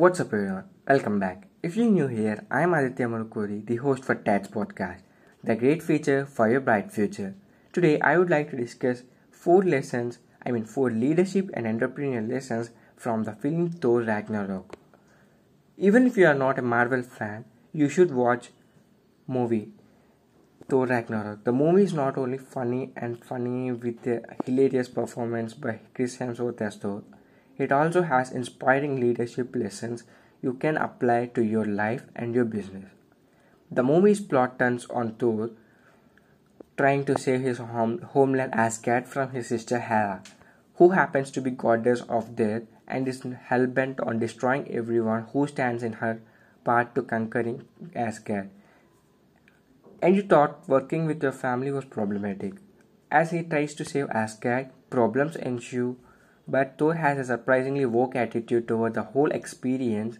What's up, everyone? Welcome back. If you're new here, I'm Aditya Marukuri, the host for TATS podcast, the great feature for your bright future. Today, I would like to discuss four lessons, I mean, four leadership and entrepreneurial lessons from the film Thor Ragnarok. Even if you are not a Marvel fan, you should watch movie Thor Ragnarok. The movie is not only funny and funny with a hilarious performance by Chris Hemsworth as Thor, it also has inspiring leadership lessons you can apply to your life and your business. The movie's plot turns on Thor trying to save his home, homeland Asgard from his sister Hela, who happens to be goddess of death and is hell-bent on destroying everyone who stands in her path to conquering Asgard. And you thought working with your family was problematic. As he tries to save Asgard, problems ensue but Thor has a surprisingly woke attitude toward the whole experience,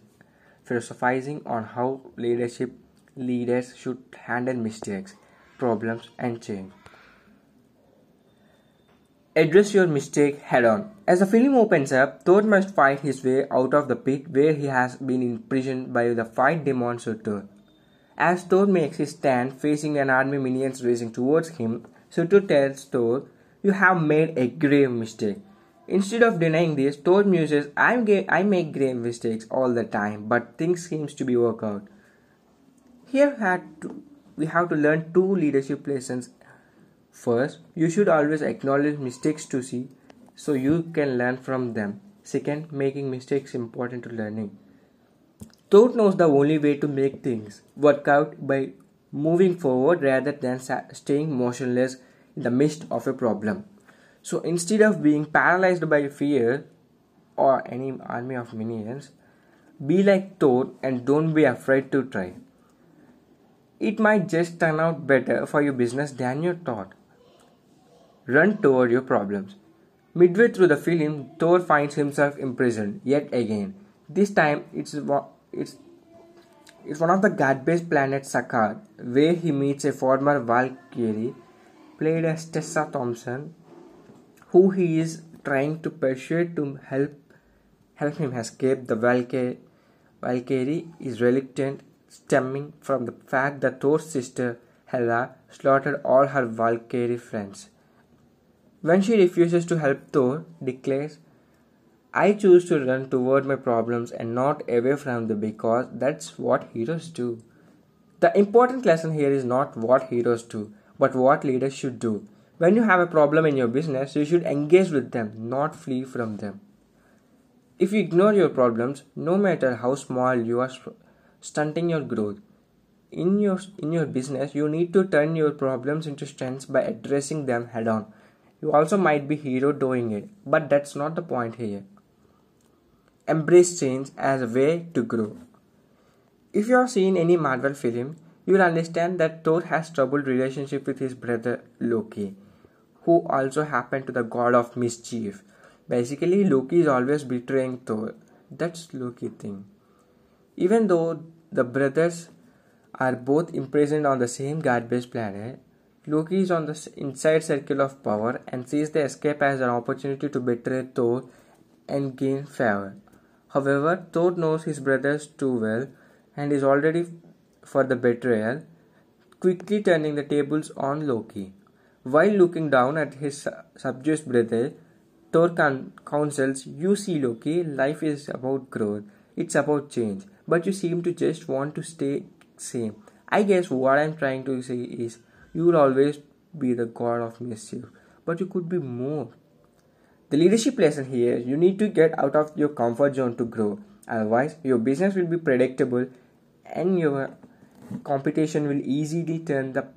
philosophizing on how leadership leaders should handle mistakes, problems, and change. Address your mistake head on. As the film opens up, Thor must fight his way out of the pit where he has been imprisoned by the five demons demon Surtur. As Thor makes his stand facing an army minions racing towards him, Surtur tells Thor, You have made a grave mistake. Instead of denying this, Thor muses, I'm I make grave mistakes all the time, but things seems to be work out. Here had to, we have to learn two leadership lessons. First, you should always acknowledge mistakes to see so you can learn from them. Second, making mistakes important to learning. Thor knows the only way to make things work out by moving forward rather than staying motionless in the midst of a problem. So instead of being paralyzed by fear or any army of minions, be like Thor and don't be afraid to try. It might just turn out better for your business than you thought. Run toward your problems. Midway through the film, Thor finds himself imprisoned yet again. This time, it's it's it's one of the god-based planets Sakaar, where he meets a former Valkyrie, played as Tessa Thompson, who he is trying to persuade to help help him escape the Valkyrie, Valkyrie is reluctant stemming from the fact that Thor's sister Hela slaughtered all her Valkyrie friends. When she refuses to help Thor, declares, I choose to run toward my problems and not away from them because that's what heroes do. The important lesson here is not what heroes do, but what leaders should do. When you have a problem in your business, you should engage with them, not flee from them. If you ignore your problems, no matter how small you are stunting your growth. In your in your business, you need to turn your problems into strengths by addressing them head on. You also might be hero doing it, but that's not the point here. Embrace change as a way to grow. If you have seen any Marvel film, you will understand that Thor has troubled relationship with his brother Loki who also happened to the god of mischief. Basically, Loki is always betraying Thor. That's Loki thing. Even though the brothers are both imprisoned on the same god-based planet, Loki is on the inside circle of power and sees the escape as an opportunity to betray Thor and gain favor. However, Thor knows his brothers too well and is already for the betrayal, quickly turning the tables on Loki. While looking down at his subdued brother, Thor counsels, You see, Loki, life is about growth, it's about change, but you seem to just want to stay same. I guess what I'm trying to say is, you will always be the god of mischief, but you could be more. The leadership lesson here you need to get out of your comfort zone to grow. Otherwise, your business will be predictable and your competition will easily turn the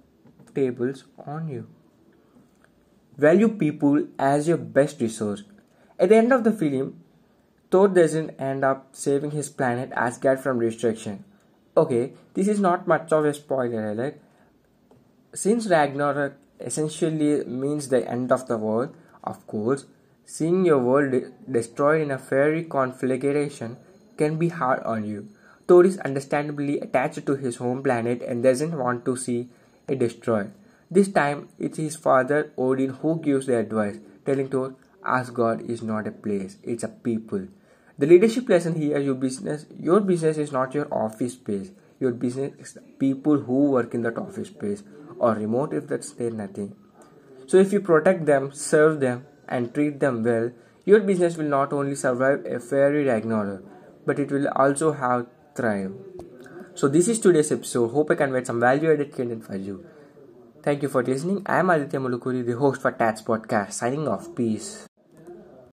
tables on you. Value people as your best resource. At the end of the film, Thor doesn't end up saving his planet Asgard from destruction. Okay, this is not much of a spoiler alert. Since Ragnarok essentially means the end of the world, of course, seeing your world de- destroyed in a fiery conflagration can be hard on you. Thor is understandably attached to his home planet and doesn't want to see it destroyed. This time it's his father Odin who gives the advice, telling Thor, Asgard is not a place, it's a people. The leadership lesson here your business your business is not your office space. Your business is people who work in that office space or remote if that's their nothing. So if you protect them, serve them and treat them well, your business will not only survive a fairy Ragnarok, but it will also have thrive. So this is today's episode. Hope I can conveyed some value added content for you. Thank you for listening. I am Aditya Mulukuri, the host for Tats Podcast. Signing off. Peace.